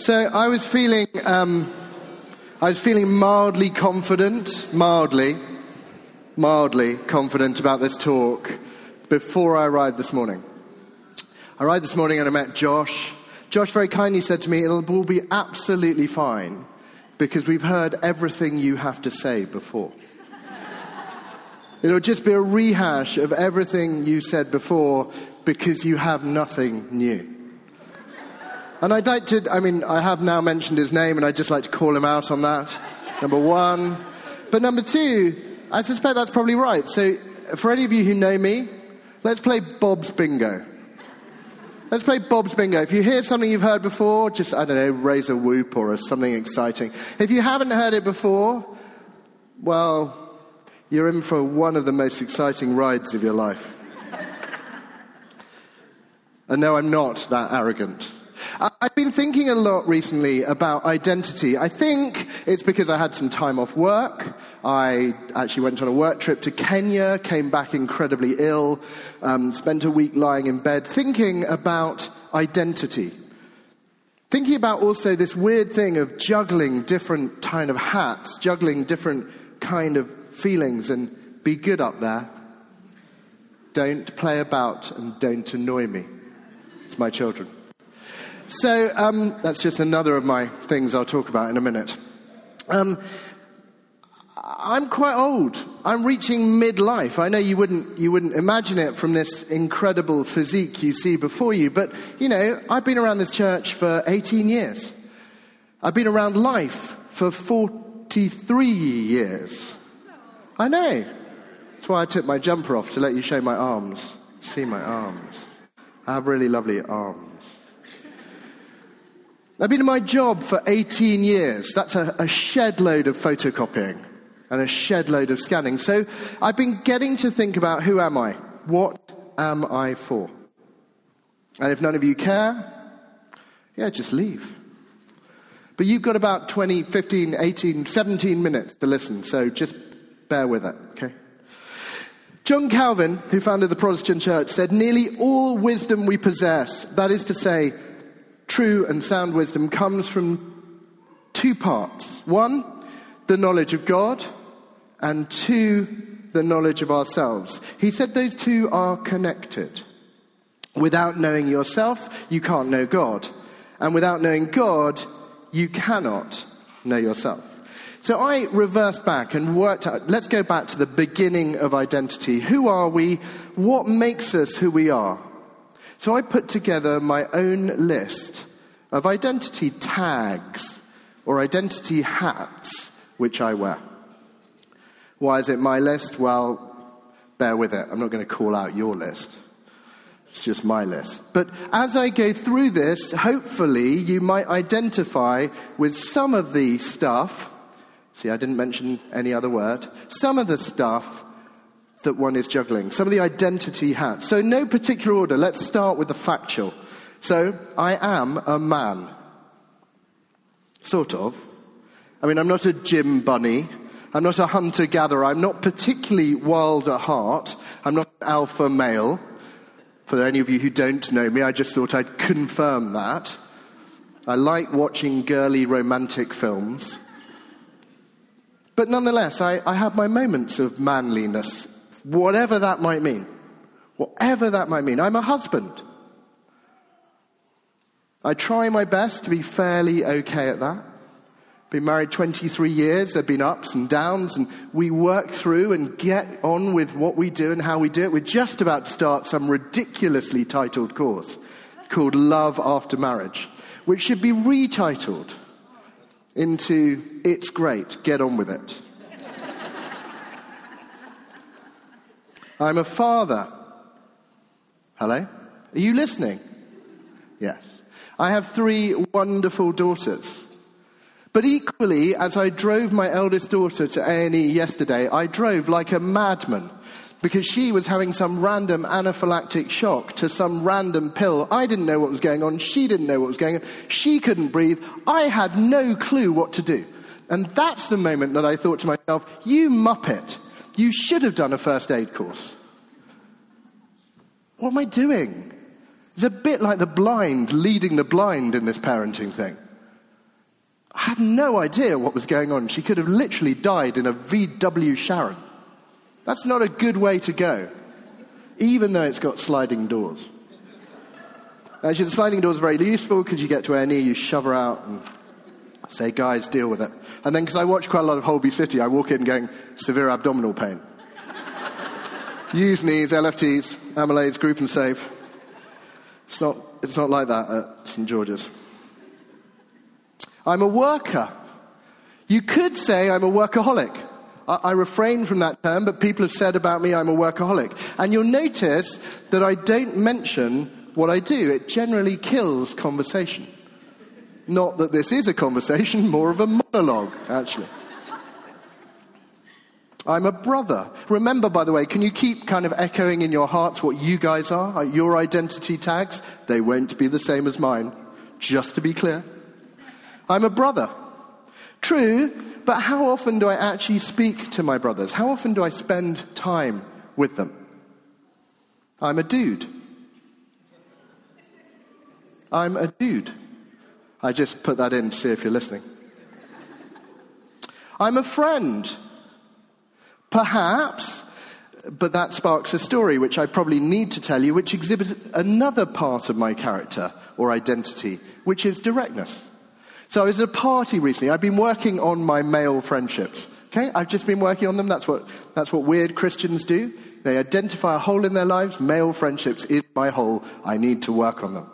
So I was feeling, um, I was feeling mildly confident, mildly, mildly confident about this talk before I arrived this morning. I arrived this morning and I met Josh. Josh very kindly said to me, it'll all be absolutely fine because we've heard everything you have to say before. It'll just be a rehash of everything you said before because you have nothing new. And I'd like to, I mean, I have now mentioned his name and I'd just like to call him out on that. Number one. But number two, I suspect that's probably right. So for any of you who know me, let's play Bob's Bingo. Let's play Bob's Bingo. If you hear something you've heard before, just, I don't know, raise a whoop or something exciting. If you haven't heard it before, well, you're in for one of the most exciting rides of your life. and no, I'm not that arrogant. I've been thinking a lot recently about identity. I think it's because I had some time off work. I actually went on a work trip to Kenya, came back incredibly ill, um, spent a week lying in bed thinking about identity. Thinking about also this weird thing of juggling different kind of hats, juggling different kind of feelings and be good up there. Don't play about and don't annoy me. It's my children. So um, that's just another of my things I'll talk about in a minute. Um, I'm quite old. I'm reaching midlife. I know you wouldn't, you wouldn't imagine it from this incredible physique you see before you, but you know, I've been around this church for 18 years. I've been around life for 43 years. I know. That's why I took my jumper off to let you show my arms. See my arms. I have really lovely arms. I've been in my job for 18 years. That's a, a shed load of photocopying and a shed load of scanning. So I've been getting to think about who am I? What am I for? And if none of you care, yeah, just leave. But you've got about 20, 15, 18, 17 minutes to listen, so just bear with it, okay? John Calvin, who founded the Protestant church, said, Nearly all wisdom we possess, that is to say, true and sound wisdom comes from two parts. One, the knowledge of God, and two, the knowledge of ourselves. He said those two are connected. Without knowing yourself, you can't know God. And without knowing God, you cannot know yourself. So I reversed back and worked out, let's go back to the beginning of identity. Who are we? What makes us who we are? So I put together my own list of identity tags or identity hats which I wear. Why is it my list? Well, bear with it. I'm not going to call out your list. It's just my list. But as I go through this, hopefully you might identify with some of the stuff. See, I didn't mention any other word. Some of the stuff that one is juggling, some of the identity hats. So, no particular order. Let's start with the factual. So, I am a man. Sort of. I mean, I'm not a gym bunny. I'm not a hunter gatherer. I'm not particularly wild at heart. I'm not an alpha male. For any of you who don't know me, I just thought I'd confirm that. I like watching girly romantic films. But nonetheless, I, I have my moments of manliness whatever that might mean. Whatever that might mean. I'm a husband. I try my best to be fairly okay at that. Been married 23 years, there have been ups and downs, and we work through and get on with what we do and how we do it. We're just about to start some ridiculously titled course called Love After Marriage, which should be retitled into It's Great, Get On With It. I'm a father. Hello? Are you listening? Yes. I have three wonderful daughters. But equally, as I drove my eldest daughter to A&E yesterday, I drove like a madman because she was having some random anaphylactic shock to some random pill. I didn't know what was going on. She didn't know what was going on. She couldn't breathe. I had no clue what to do. And that's the moment that I thought to myself, you muppet. You should have done a first aid course. What am I doing? It's a bit like the blind leading the blind in this parenting thing. I had no idea what was going on. She could have literally died in a VW Sharan. That's not a good way to go, even though it's got sliding doors. Actually, the sliding doors are very useful because you get to A&E, you shove her out and say, guys, deal with it. And then, because I watch quite a lot of Holby City, I walk in going, severe abdominal pain. U&Es, LFTs, amylase, group and save. It's not, it's not like that at St. George's. I'm a worker. You could say I'm a workaholic. I, I refrain from that term, but people have said about me I'm a workaholic. And you'll notice that I don't mention what I do. It generally kills conversation. Not that this is a conversation, more of a monologue, actually. I'm a brother. Remember, by the way, can you keep kind of echoing in your hearts what you guys are? Uh, your identity tags? They won't be the same as mine, just to be clear. I'm a brother. True, but how often do I actually speak to my brothers? How often do I spend time with them? I'm a dude. I'm a dude. I just put that in to see if you're listening. I'm a friend. Perhaps, but that sparks a story which I probably need to tell you, which exhibits another part of my character or identity, which is directness. So I was at a party recently. I've been working on my male friendships. Okay? I've just been working on them. That's what, that's what weird Christians do. They identify a hole in their lives. Male friendships is my hole. I need to work on them.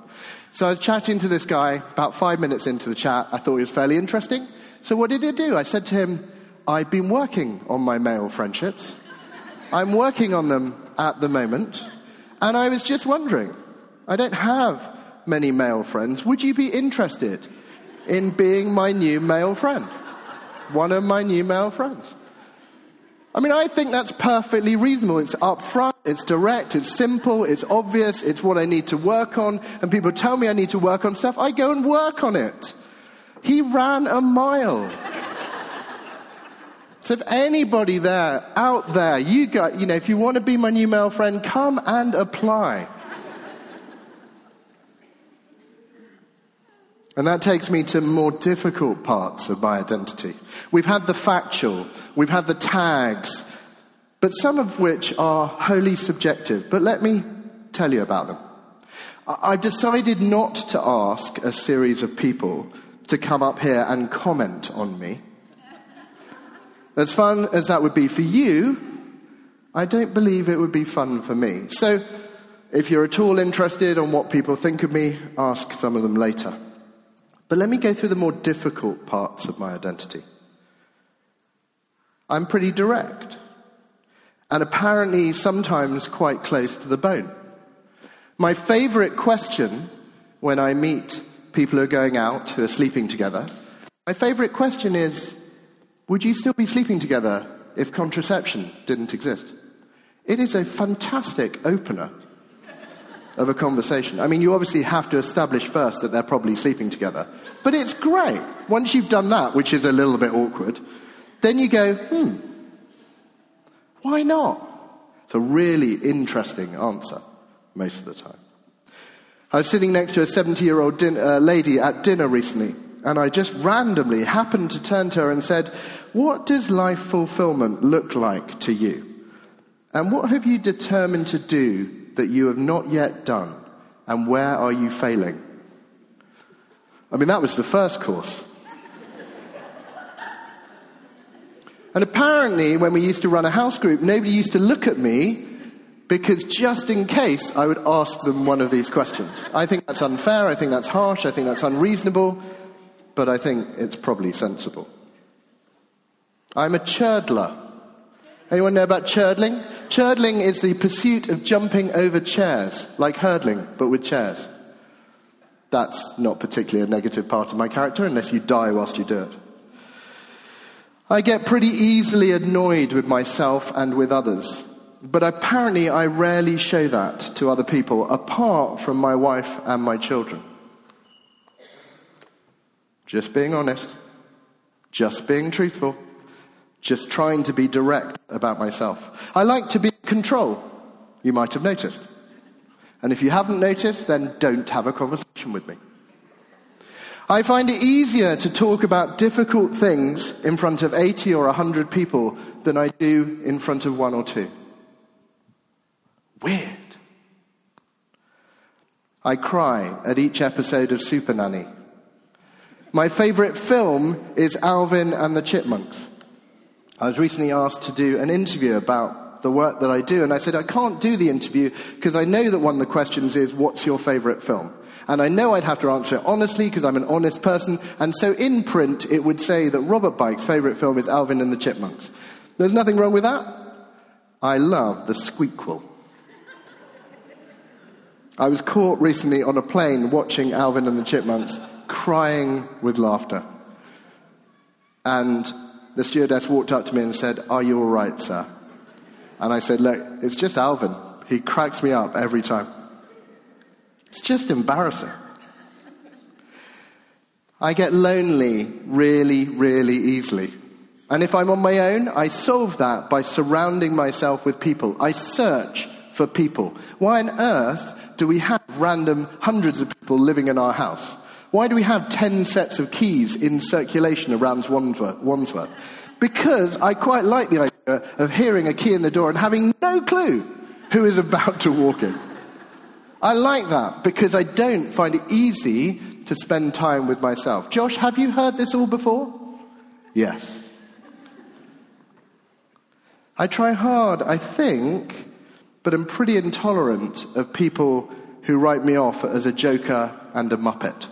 So I was chatting to this guy about five minutes into the chat. I thought he was fairly interesting. So what did he do? I said to him, I've been working on my male friendships. I'm working on them at the moment. And I was just wondering, I don't have many male friends. Would you be interested in being my new male friend? One of my new male friends. I mean, I think that's perfectly reasonable. It's upfront, it's direct, it's simple, it's obvious, it's what I need to work on. And people tell me I need to work on stuff, I go and work on it. He ran a mile. so if anybody there, out there, you got, you know, if you want to be my new male friend, come and apply. And that takes me to more difficult parts of my identity. We've had the factual, we've had the tags, but some of which are wholly subjective. But let me tell you about them. I've decided not to ask a series of people to come up here and comment on me. As fun as that would be for you, I don't believe it would be fun for me. So, if you're at all interested on what people think of me, ask some of them later. But let me go through the more difficult parts of my identity. I'm pretty direct, and apparently sometimes quite close to the bone. My favorite question when I meet people who are going out, who are sleeping together, my favorite question is Would you still be sleeping together if contraception didn't exist? It is a fantastic opener of a conversation. I mean, you obviously have to establish first that they're probably sleeping together. But it's great. Once you've done that, which is a little bit awkward, then you go, hmm, why not? It's a really interesting answer most of the time. I was sitting next to a 70 year old din- uh, lady at dinner recently, and I just randomly happened to turn to her and said, What does life fulfillment look like to you? And what have you determined to do that you have not yet done? And where are you failing? I mean, that was the first course. and apparently, when we used to run a house group, nobody used to look at me because just in case I would ask them one of these questions. I think that's unfair, I think that's harsh, I think that's unreasonable, but I think it's probably sensible. I'm a churdler. Anyone know about churdling? Churdling is the pursuit of jumping over chairs, like hurdling, but with chairs. That's not particularly a negative part of my character unless you die whilst you do it. I get pretty easily annoyed with myself and with others, but apparently I rarely show that to other people apart from my wife and my children. Just being honest, just being truthful just trying to be direct about myself. I like to be in control, you might have noticed. And if you haven't noticed, then don't have a conversation with me. I find it easier to talk about difficult things in front of 80 or 100 people than I do in front of one or two. Weird. I cry at each episode of Super Nanny. My favorite film is Alvin and the Chipmunks. I was recently asked to do an interview about the work that I do, and I said I can't do the interview because I know that one of the questions is, What's your favorite film? And I know I'd have to answer it honestly because I'm an honest person. And so in print, it would say that Robert Bike's favorite film is Alvin and the Chipmunks. There's nothing wrong with that. I love the squeakquel. I was caught recently on a plane watching Alvin and the Chipmunks, crying with laughter. And the stewardess walked up to me and said, Are you all right, sir? And I said, Look, it's just Alvin. He cracks me up every time. It's just embarrassing. I get lonely really, really easily. And if I'm on my own, I solve that by surrounding myself with people. I search for people. Why on earth do we have random hundreds of people living in our house? Why do we have 10 sets of keys in circulation around Wandsworth? Because I quite like the idea of hearing a key in the door and having no clue who is about to walk in. I like that because I don't find it easy to spend time with myself. Josh, have you heard this all before? Yes. I try hard, I think, but I'm pretty intolerant of people who write me off as a joker and a muppet.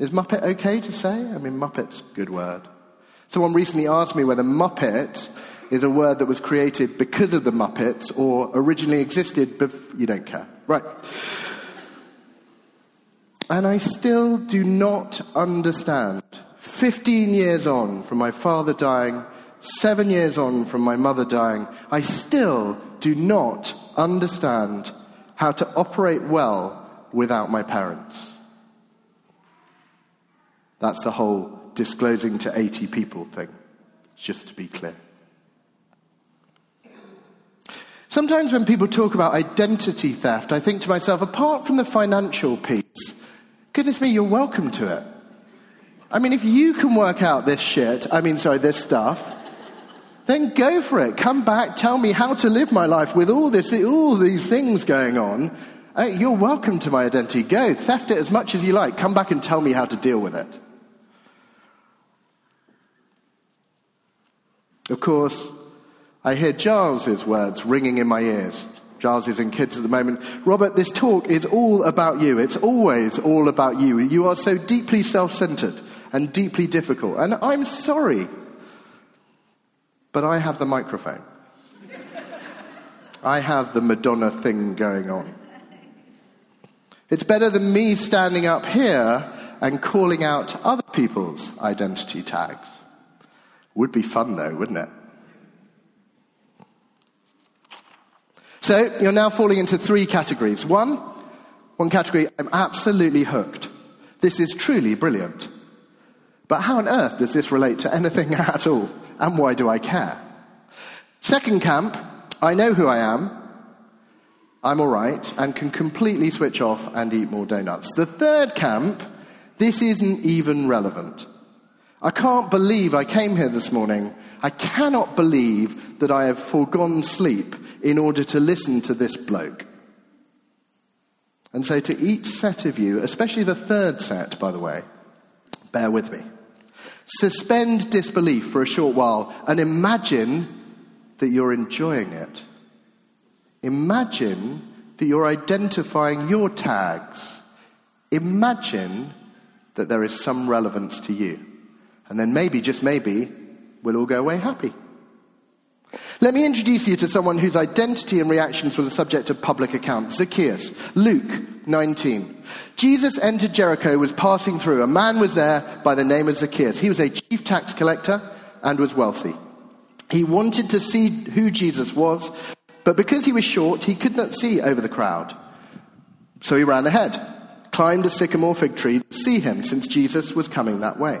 Is muppet okay to say? I mean, muppet's a good word. Someone recently asked me whether muppet is a word that was created because of the Muppets or originally existed, but you don't care. Right. And I still do not understand, 15 years on from my father dying, seven years on from my mother dying, I still do not understand how to operate well without my parents. That's the whole disclosing to 80 people thing, just to be clear. Sometimes when people talk about identity theft, I think to myself, apart from the financial piece, goodness me, you're welcome to it. I mean, if you can work out this shit, I mean, sorry, this stuff, then go for it. Come back, tell me how to live my life with all this, all these things going on. Uh, you're welcome to my identity. Go, theft it as much as you like. Come back and tell me how to deal with it. Of course, I hear Giles's words ringing in my ears. Giles is in kids at the moment. Robert, this talk is all about you. It's always all about you. You are so deeply self-centered and deeply difficult. And I'm sorry, but I have the microphone. I have the Madonna thing going on. It's better than me standing up here and calling out other people's identity tags. Would be fun though, wouldn't it? So you're now falling into three categories. One, one category, I'm absolutely hooked. This is truly brilliant. But how on earth does this relate to anything at all? And why do I care? Second camp, I know who I am. I'm alright and can completely switch off and eat more donuts. The third camp, this isn't even relevant. I can't believe I came here this morning. I cannot believe that I have foregone sleep in order to listen to this bloke. And so, to each set of you, especially the third set, by the way, bear with me. Suspend disbelief for a short while and imagine that you're enjoying it. Imagine that you're identifying your tags. Imagine that there is some relevance to you. And then maybe, just maybe, we'll all go away happy. Let me introduce you to someone whose identity and reactions were the subject of public account Zacchaeus, Luke 19. Jesus entered Jericho, was passing through. A man was there by the name of Zacchaeus. He was a chief tax collector and was wealthy. He wanted to see who Jesus was, but because he was short, he could not see over the crowd. So he ran ahead, climbed a sycamore fig tree to see him, since Jesus was coming that way.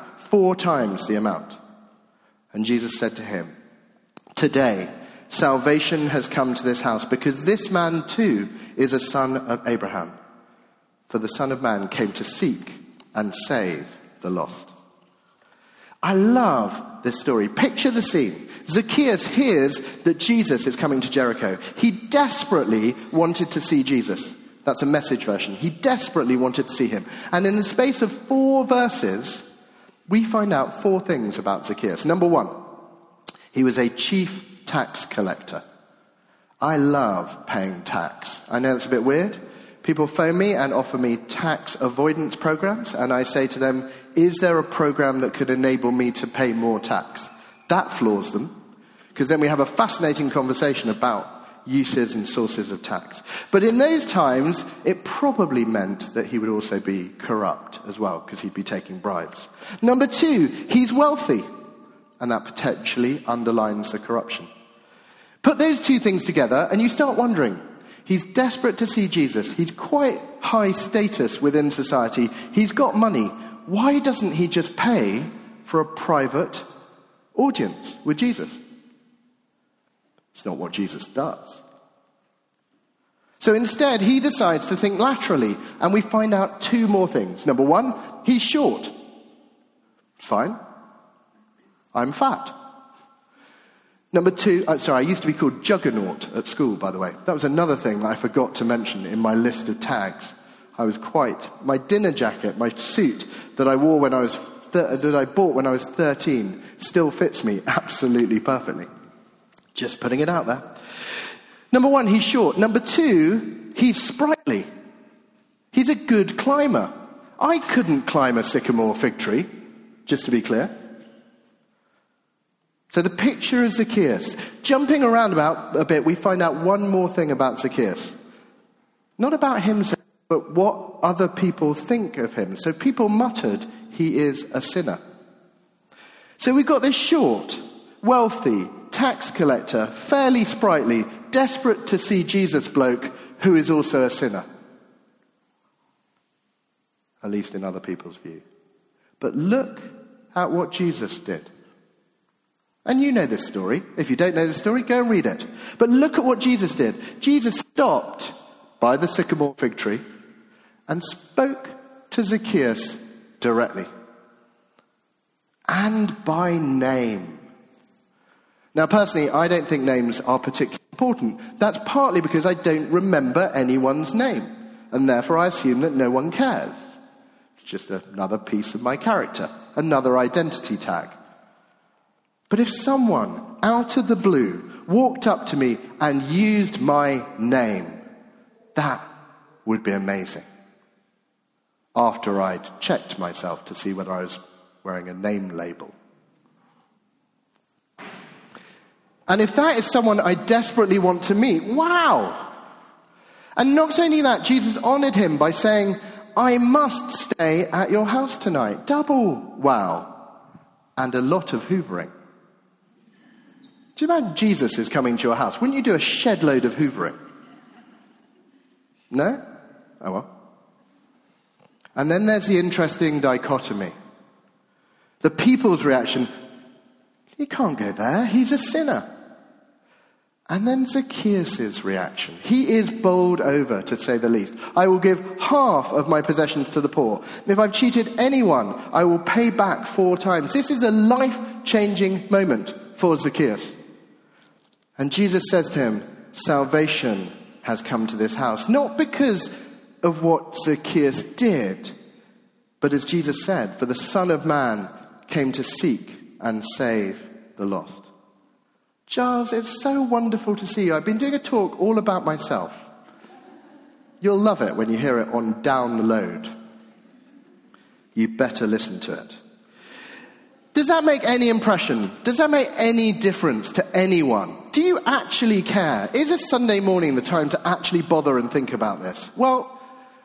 four times the amount. And Jesus said to him, Today, salvation has come to this house because this man too is a son of Abraham. For the Son of Man came to seek and save the lost. I love this story. Picture the scene. Zacchaeus hears that Jesus is coming to Jericho. He desperately wanted to see Jesus. That's a message version. He desperately wanted to see him. And in the space of four verses, we find out four things about Zacchaeus. Number one, he was a chief tax collector. I love paying tax. I know it's a bit weird. People phone me and offer me tax avoidance programs, and I say to them, Is there a program that could enable me to pay more tax? That floors them, because then we have a fascinating conversation about uses and sources of tax. But in those times, it probably meant that he would also be corrupt as well, because he'd be taking bribes. Number two, he's wealthy, and that potentially underlines the corruption. Put those two things together, and you start wondering He's desperate to see Jesus. He's quite high status within society. He's got money. Why doesn't he just pay for a private audience with Jesus? It's not what Jesus does. So instead, he decides to think laterally, and we find out two more things. Number one, he's short. Fine. I'm fat. Number two, uh, sorry, I used to be called Juggernaut at school, by the way. That was another thing I forgot to mention in my list of tags. I was quite, my dinner jacket, my suit that I wore when I was, that I bought when I was 13 still fits me absolutely perfectly. Just putting it out there. Number one, he's short. Number two, he's sprightly. He's a good climber. I couldn't climb a sycamore fig tree, just to be clear. So the picture of Zacchaeus, jumping around about a bit, we find out one more thing about Zacchaeus. Not about him, but what other people think of him. So people muttered, he is a sinner. So we've got this short, wealthy, tax collector, fairly sprightly, desperate to see Jesus bloke who is also a sinner. At least in other people's view. But look at what Jesus did. And you know this story. If you don't know the story, go and read it. But look at what Jesus did. Jesus stopped by the sycamore fig tree and spoke to Zacchaeus directly and by name. Now, personally, I don't think names are particularly important. That's partly because I don't remember anyone's name, and therefore I assume that no one cares. It's just another piece of my character, another identity tag. But if someone out of the blue walked up to me and used my name, that would be amazing. After I'd checked myself to see whether I was wearing a name label. And if that is someone I desperately want to meet, wow! And not only that, Jesus honored him by saying, I must stay at your house tonight. Double wow. And a lot of hoovering. Do you imagine Jesus is coming to your house? Wouldn't you do a shed load of hoovering? No? Oh well. And then there's the interesting dichotomy. The people's reaction, he can't go there, he's a sinner. And then Zacchaeus' reaction. He is bowled over, to say the least. I will give half of my possessions to the poor. If I've cheated anyone, I will pay back four times. This is a life changing moment for Zacchaeus. And Jesus says to him, Salvation has come to this house, not because of what Zacchaeus did, but as Jesus said, for the Son of Man came to seek and save the lost. Giles, it's so wonderful to see you. I've been doing a talk all about myself. You'll love it when you hear it on download. You better listen to it. Does that make any impression? Does that make any difference to anyone? Do you actually care? Is a Sunday morning the time to actually bother and think about this? Well,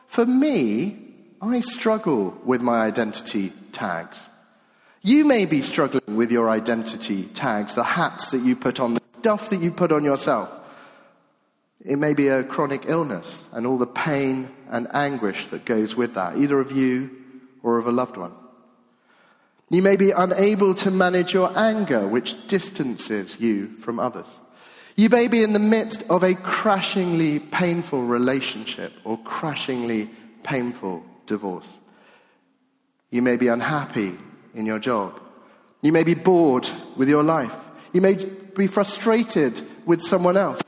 for me, I struggle with my identity tags. You may be struggling with your identity tags, the hats that you put on, the stuff that you put on yourself. It may be a chronic illness and all the pain and anguish that goes with that, either of you or of a loved one. You may be unable to manage your anger, which distances you from others. You may be in the midst of a crashingly painful relationship or crashingly painful divorce. You may be unhappy in your job. You may be bored with your life. You may be frustrated with someone else.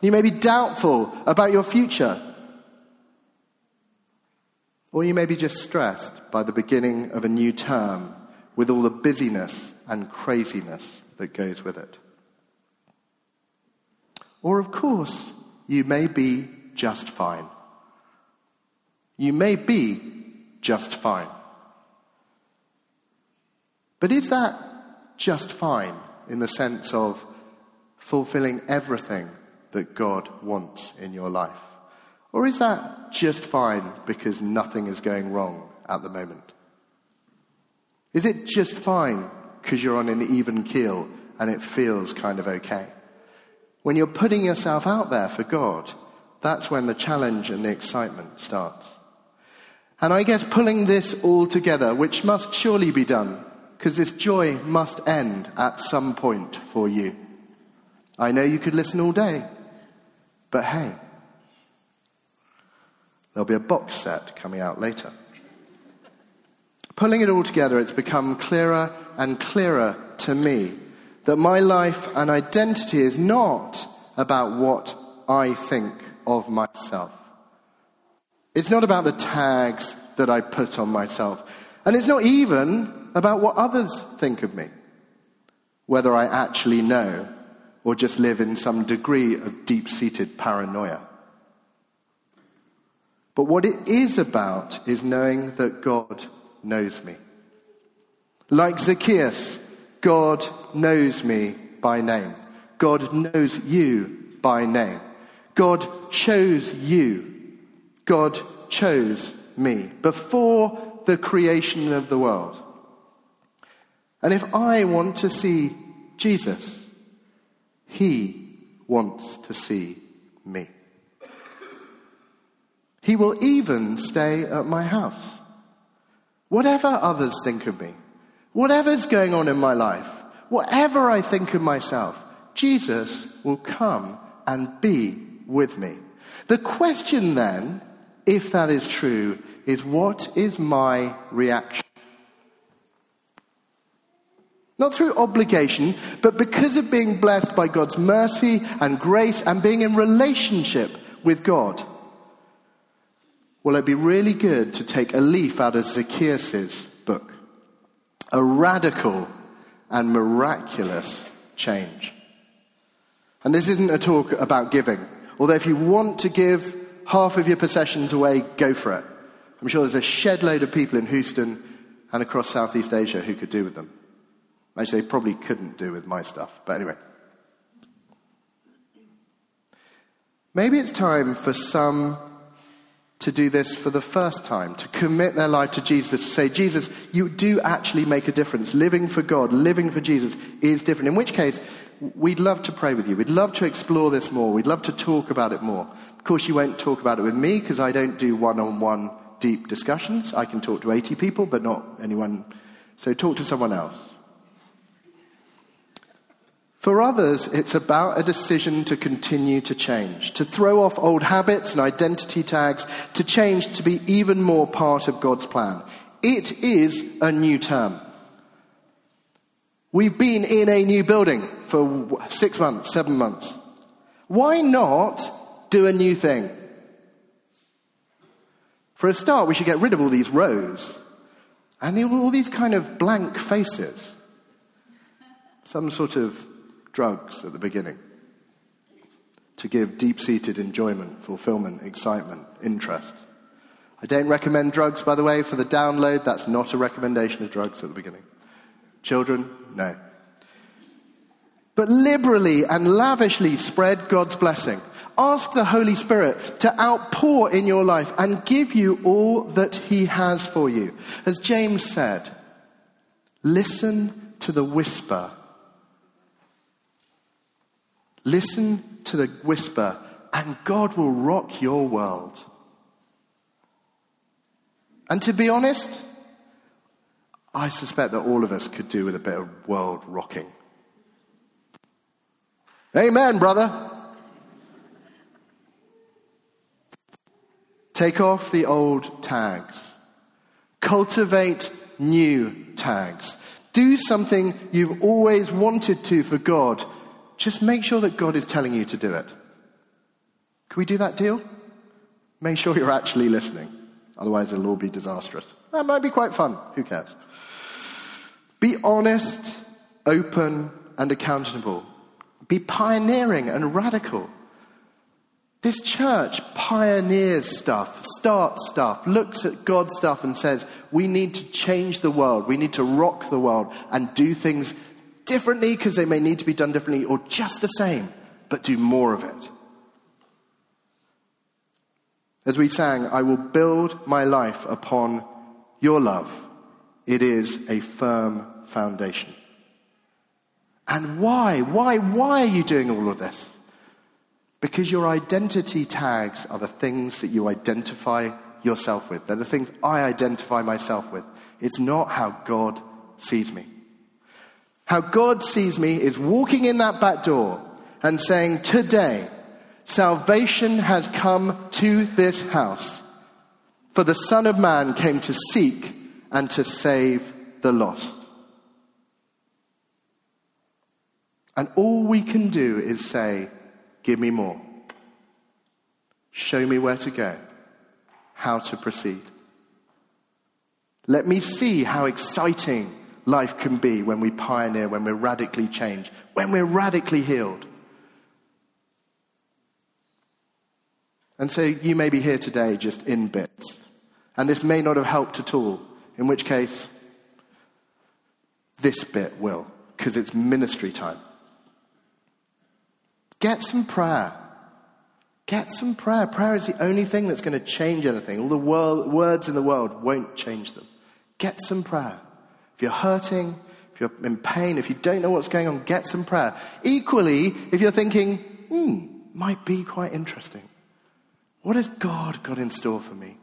You may be doubtful about your future. Or you may be just stressed by the beginning of a new term with all the busyness and craziness that goes with it. Or, of course, you may be just fine. You may be just fine. But is that just fine in the sense of fulfilling everything that God wants in your life? Or is that just fine because nothing is going wrong at the moment? Is it just fine because you're on an even keel and it feels kind of okay? When you're putting yourself out there for God, that's when the challenge and the excitement starts. And I guess pulling this all together, which must surely be done, because this joy must end at some point for you. I know you could listen all day, but hey, there'll be a box set coming out later. Pulling it all together, it's become clearer and clearer to me that my life and identity is not about what I think of myself. It's not about the tags that I put on myself. And it's not even about what others think of me. Whether I actually know or just live in some degree of deep seated paranoia. But what it is about is knowing that God knows me. Like Zacchaeus, God knows me by name. God knows you by name. God chose you. God chose me before the creation of the world. And if I want to see Jesus, He wants to see me. He will even stay at my house. Whatever others think of me, Whatever's going on in my life, whatever I think of myself, Jesus will come and be with me. The question then, if that is true, is what is my reaction? Not through obligation, but because of being blessed by God's mercy and grace and being in relationship with God. Well, it'd be really good to take a leaf out of Zacchaeus' book a radical and miraculous change. And this isn't a talk about giving. Although if you want to give half of your possessions away, go for it. I'm sure there's a shed load of people in Houston and across Southeast Asia who could do with them. Actually, they probably couldn't do with my stuff. But anyway. Maybe it's time for some to do this for the first time, to commit their life to Jesus, to say, Jesus, you do actually make a difference. Living for God, living for Jesus is different. In which case, we'd love to pray with you. We'd love to explore this more. We'd love to talk about it more. Of course, you won't talk about it with me because I don't do one on one deep discussions. I can talk to 80 people, but not anyone. So talk to someone else. For others, it's about a decision to continue to change, to throw off old habits and identity tags, to change to be even more part of God's plan. It is a new term. We've been in a new building for six months, seven months. Why not do a new thing? For a start, we should get rid of all these rows and all these kind of blank faces. Some sort of drugs at the beginning to give deep seated enjoyment, fulfillment, excitement, interest. I don't recommend drugs, by the way, for the download. That's not a recommendation of drugs at the beginning. Children, no. But liberally and lavishly spread God's blessing. Ask the Holy Spirit to outpour in your life and give you all that He has for you. As James said, listen to the whisper. Listen to the whisper, and God will rock your world. And to be honest, I suspect that all of us could do with a bit of world rocking. Amen, brother. Take off the old tags. Cultivate new tags. Do something you've always wanted to for God. Just make sure that God is telling you to do it. Can we do that deal? Make sure you're actually listening. Otherwise, it'll all be disastrous. That might be quite fun. Who cares? Be honest, open, and accountable. Be pioneering and radical. This church pioneers stuff, starts stuff, looks at God's stuff and says, we need to change the world. We need to rock the world and do things differently because they may need to be done differently or just the same, but do more of it. As we sang, I will build my life upon your love. It is a firm foundation. And why? Why? Why are you doing all of this? Because your identity tags are the things that you identify yourself with. They're the things I identify myself with. It's not how God sees me. How God sees me is walking in that back door and saying, Today, salvation has come to this house. For the Son of Man came to seek and to save the lost. And all we can do is say, Give me more. Show me where to go, how to proceed. Let me see how exciting life can be when we pioneer, when we're radically changed, when we're radically healed. And so you may be here today just in bits. And this may not have helped at all, in which case, this bit will, because it's ministry time. Get some prayer. Get some prayer. Prayer is the only thing that's going to change anything. All the world, words in the world won't change them. Get some prayer. If you're hurting, if you're in pain, if you don't know what's going on, get some prayer. Equally, if you're thinking, hmm, might be quite interesting. What has God got in store for me?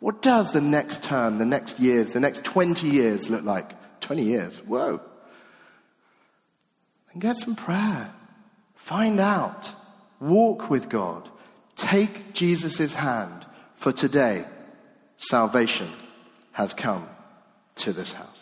What does the next term, the next years, the next 20 years look like? 20 years. Whoa. And get some prayer. Find out. Walk with God. Take Jesus' hand. For today, salvation has come to this house.